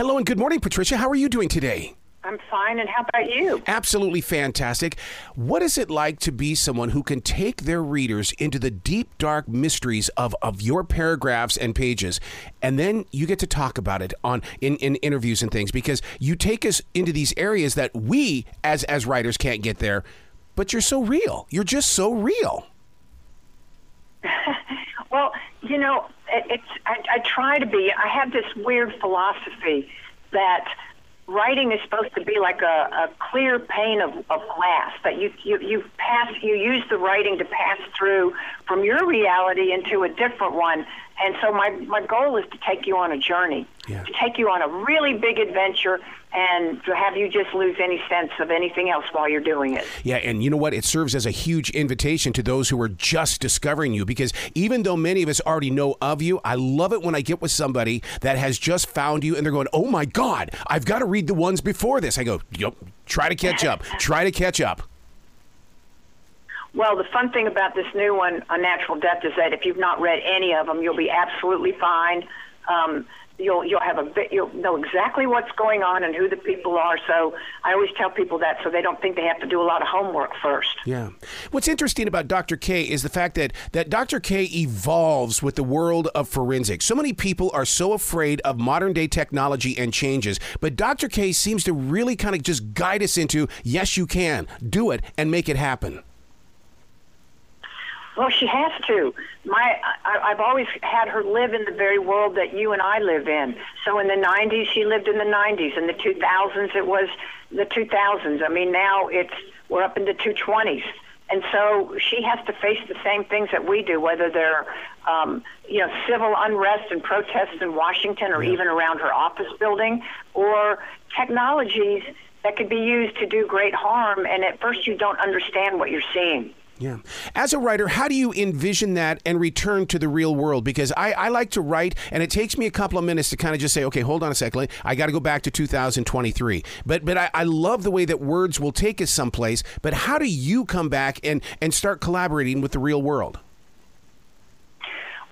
Hello and good morning, Patricia. How are you doing today? I'm fine, and how about you? Absolutely fantastic. What is it like to be someone who can take their readers into the deep, dark mysteries of, of your paragraphs and pages, and then you get to talk about it on in, in interviews and things because you take us into these areas that we as as writers can't get there, but you're so real. You're just so real. well, you know, it's I, I try to be. I have this weird philosophy that writing is supposed to be like a, a clear pane of, of glass that you, you you pass you use the writing to pass through from your reality into a different one and so my my goal is to take you on a journey Yeah. to take you on a really big adventure and to have you just lose any sense of anything else while you're doing it Yeah, and you know what? It serves as a huge invitation to those who are just discovering you because even though many of us already know of you, I love it when I get with somebody that has just found you and they're going, "Oh my god, I've got to read the ones before this." I go, "Yep, try to catch up. Try to catch up." Well, the fun thing about this new one, Unnatural Death, is that if you've not read any of them, you'll be absolutely fine. Um, you'll you'll have a you'll know exactly what's going on and who the people are. So I always tell people that so they don't think they have to do a lot of homework first. Yeah. What's interesting about Dr. Kay is the fact that that Dr. Kay evolves with the world of forensics. So many people are so afraid of modern day technology and changes, but Dr. Kay seems to really kind of just guide us into, yes, you can do it and make it happen. Well, she has to. My, I, I've always had her live in the very world that you and I live in. So in the 90s, she lived in the 90s. In the 2000s, it was the 2000s. I mean, now it's we're up into 220s. And so she has to face the same things that we do, whether they're, um, you know, civil unrest and protests in Washington or even around her office building, or technologies that could be used to do great harm. And at first, you don't understand what you're seeing. Yeah. As a writer, how do you envision that and return to the real world? Because I, I like to write, and it takes me a couple of minutes to kind of just say, okay, hold on a second. I got to go back to 2023. But but I, I love the way that words will take us someplace. But how do you come back and, and start collaborating with the real world?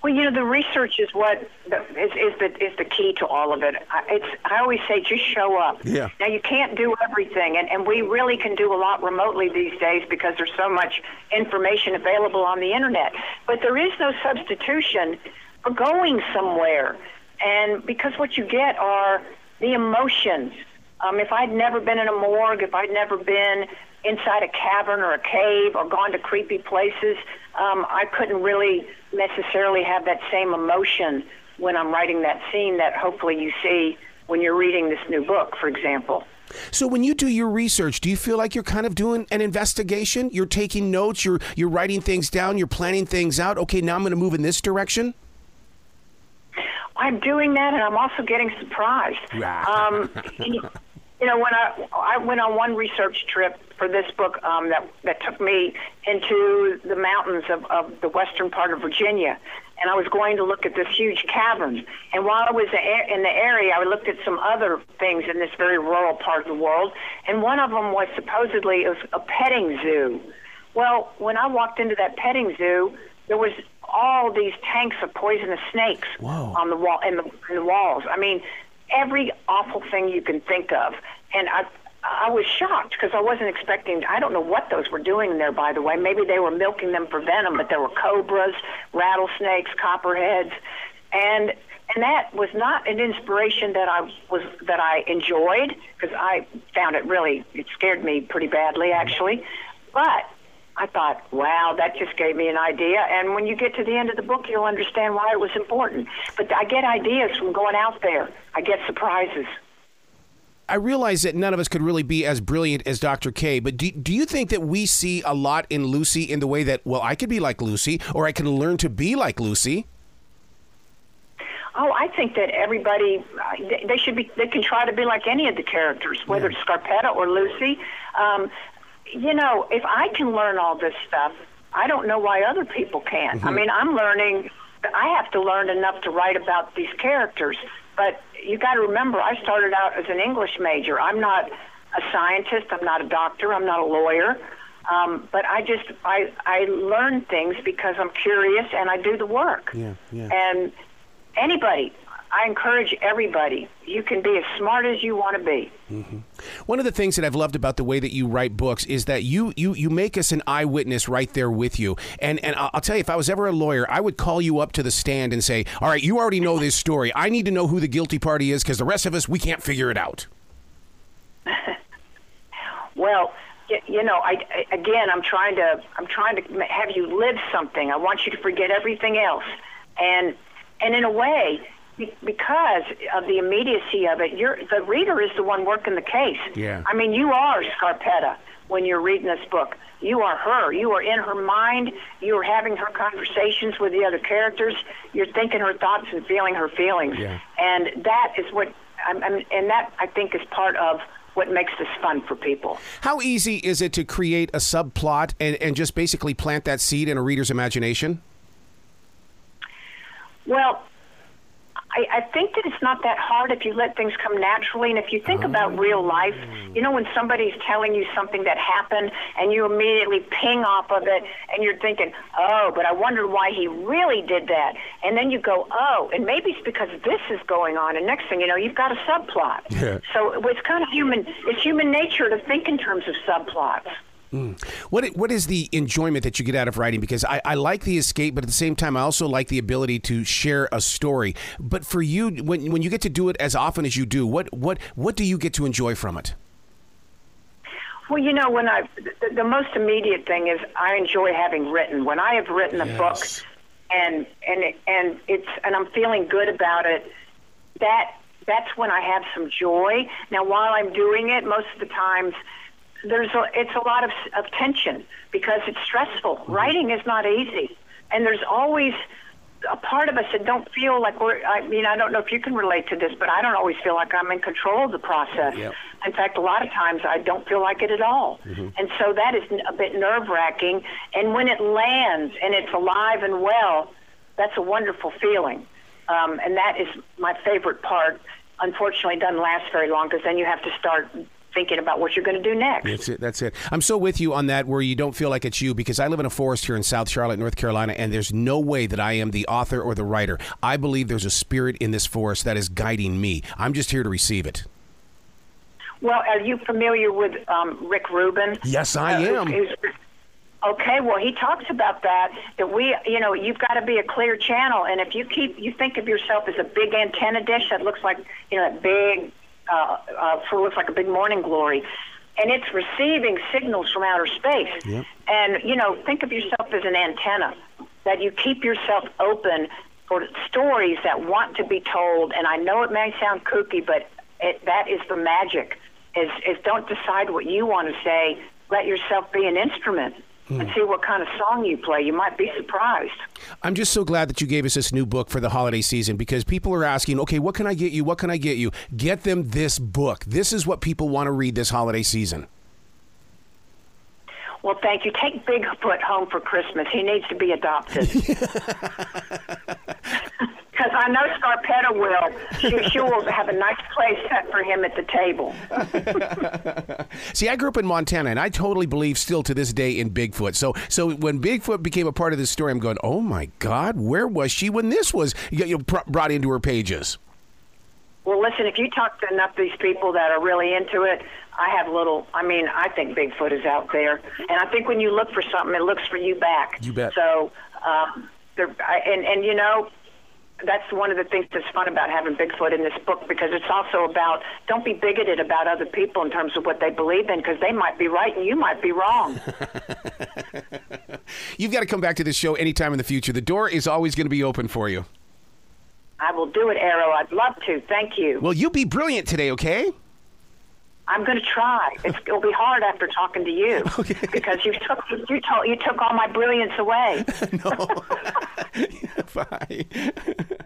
Well, you know, the research is what the, is, is the is the key to all of it. I, it's I always say just show up. Yeah. Now you can't do everything, and and we really can do a lot remotely these days because there's so much information available on the internet. But there is no substitution for going somewhere, and because what you get are the emotions. Um, if I'd never been in a morgue, if I'd never been inside a cavern or a cave or gone to creepy places, um, I couldn't really necessarily have that same emotion when I'm writing that scene that hopefully you see when you're reading this new book, for example. So when you do your research, do you feel like you're kind of doing an investigation? You're taking notes, you're you're writing things down, you're planning things out. Okay, now I'm going to move in this direction. I'm doing that, and I'm also getting surprised. Um, you know, when I I went on one research trip for this book um, that that took me into the mountains of, of the western part of Virginia, and I was going to look at this huge cavern. And while I was in the area, I looked at some other things in this very rural part of the world, and one of them was supposedly it was a petting zoo. Well, when I walked into that petting zoo, there was all these tanks of poisonous snakes Whoa. on the wall in the, in the walls. I mean, every awful thing you can think of, and I. I was shocked because I wasn't expecting. I don't know what those were doing there, by the way. Maybe they were milking them for venom, but there were cobras, rattlesnakes, copperheads, and and that was not an inspiration that I was that I enjoyed because I found it really it scared me pretty badly actually, but I thought, wow, that just gave me an idea. And when you get to the end of the book, you'll understand why it was important. But I get ideas from going out there. I get surprises. I realize that none of us could really be as brilliant as Dr. Kay, but do, do you think that we see a lot in Lucy in the way that, well, I could be like Lucy, or I can learn to be like Lucy? Oh, I think that everybody they- should be. They can try to be like any of the characters, whether it's Scarpetta or Lucy. Um, you know, if I can learn all this stuff, I don't know why other people can't. I mean, I'm learning. I have to learn enough to write about these characters, but you got to remember, I started out as an English major. I'm not a scientist. I'm not a doctor. I'm not a lawyer. Um, but I just I I learn things because I'm curious and I do the work. Yeah, yeah. And anybody, I encourage everybody. You can be as smart as you want to be. Mm-hmm. One of the things that I've loved about the way that you write books is that you you you make us an eyewitness right there with you. And and I'll tell you, if I was ever a lawyer, I would call you up to the stand and say, "All right, you already know this story. I need to know who the guilty party is because the rest of us we can't figure it out." well, you know, I, I again, I'm trying to I'm trying to have you live something. I want you to forget everything else, and and in a way, because of the immediacy of it, you're the reader is the one working the case. Yeah. I mean, you are Scarpetta when you're reading this book. You are her. You are in her mind. You are having her conversations with the other characters. You're thinking her thoughts and feeling her feelings. Yeah. And that is what, I'm, I'm, and that I think is part of what makes this fun for people. How easy is it to create a subplot and, and just basically plant that seed in a reader's imagination? Well, I, I think that it's not that hard if you let things come naturally. And if you think oh. about real life, you know, when somebody's telling you something that happened and you immediately ping off of it and you're thinking, oh, but I wonder why he really did that. And then you go, oh, and maybe it's because this is going on. And next thing you know, you've got a subplot. Yeah. So it's kind of human, it's human nature to think in terms of subplots. Mm. What what is the enjoyment that you get out of writing? Because I, I like the escape, but at the same time, I also like the ability to share a story. But for you, when when you get to do it as often as you do, what what what do you get to enjoy from it? Well, you know, when I the, the most immediate thing is I enjoy having written. When I have written a yes. book, and and and it's and I'm feeling good about it, that that's when I have some joy. Now, while I'm doing it, most of the times there's a, it's a lot of, of tension because it's stressful. Mm-hmm. Writing is not easy, and there's always a part of us that don't feel like we're. I mean, I don't know if you can relate to this, but I don't always feel like I'm in control of the process. Yep. In fact, a lot of times I don't feel like it at all, mm-hmm. and so that is a bit nerve wracking. And when it lands and it's alive and well, that's a wonderful feeling, um, and that is my favorite part. Unfortunately, it doesn't last very long because then you have to start thinking about what you're going to do next. That's it. That's it. I'm so with you on that where you don't feel like it's you because I live in a forest here in South Charlotte, North Carolina, and there's no way that I am the author or the writer. I believe there's a spirit in this forest that is guiding me. I'm just here to receive it. Well, are you familiar with um, Rick Rubin? Yes, I uh, am. Who's, Okay, well, he talks about that. That we, you know, you've got to be a clear channel, and if you keep, you think of yourself as a big antenna dish that looks like, you know, that big uh, uh, for looks like a big morning glory, and it's receiving signals from outer space. Yep. And you know, think of yourself as an antenna that you keep yourself open for stories that want to be told. And I know it may sound kooky, but it, that is the magic. Is is don't decide what you want to say. Let yourself be an instrument hmm. and see what kind of song you play. You might be surprised. I'm just so glad that you gave us this new book for the holiday season because people are asking, okay, what can I get you? What can I get you? Get them this book. This is what people want to read this holiday season. Well, thank you. Take Bigfoot home for Christmas. He needs to be adopted. Because I know Scarpetta will. She, she will have a nice place set for him at the table. See, I grew up in Montana, and I totally believe still to this day in Bigfoot. So, so when Bigfoot became a part of this story, I'm going, oh my God, where was she when this was you know, brought into her pages? Well, listen, if you talk to enough of these people that are really into it, I have little. I mean, I think Bigfoot is out there, and I think when you look for something, it looks for you back. You bet. So, um, there, I, and and you know, that's one of the things that's fun about having Bigfoot in this book because it's also about don't be bigoted about other people in terms of what they believe in because they might be right and you might be wrong. You've got to come back to this show anytime in the future. The door is always going to be open for you. I will do it, Arroe. I'd love to. Thank you. Well, you be brilliant today, okay? I'm going to try. It's, it'll be hard after talking to you okay. because you took you told you took all my brilliance away. no. Bye.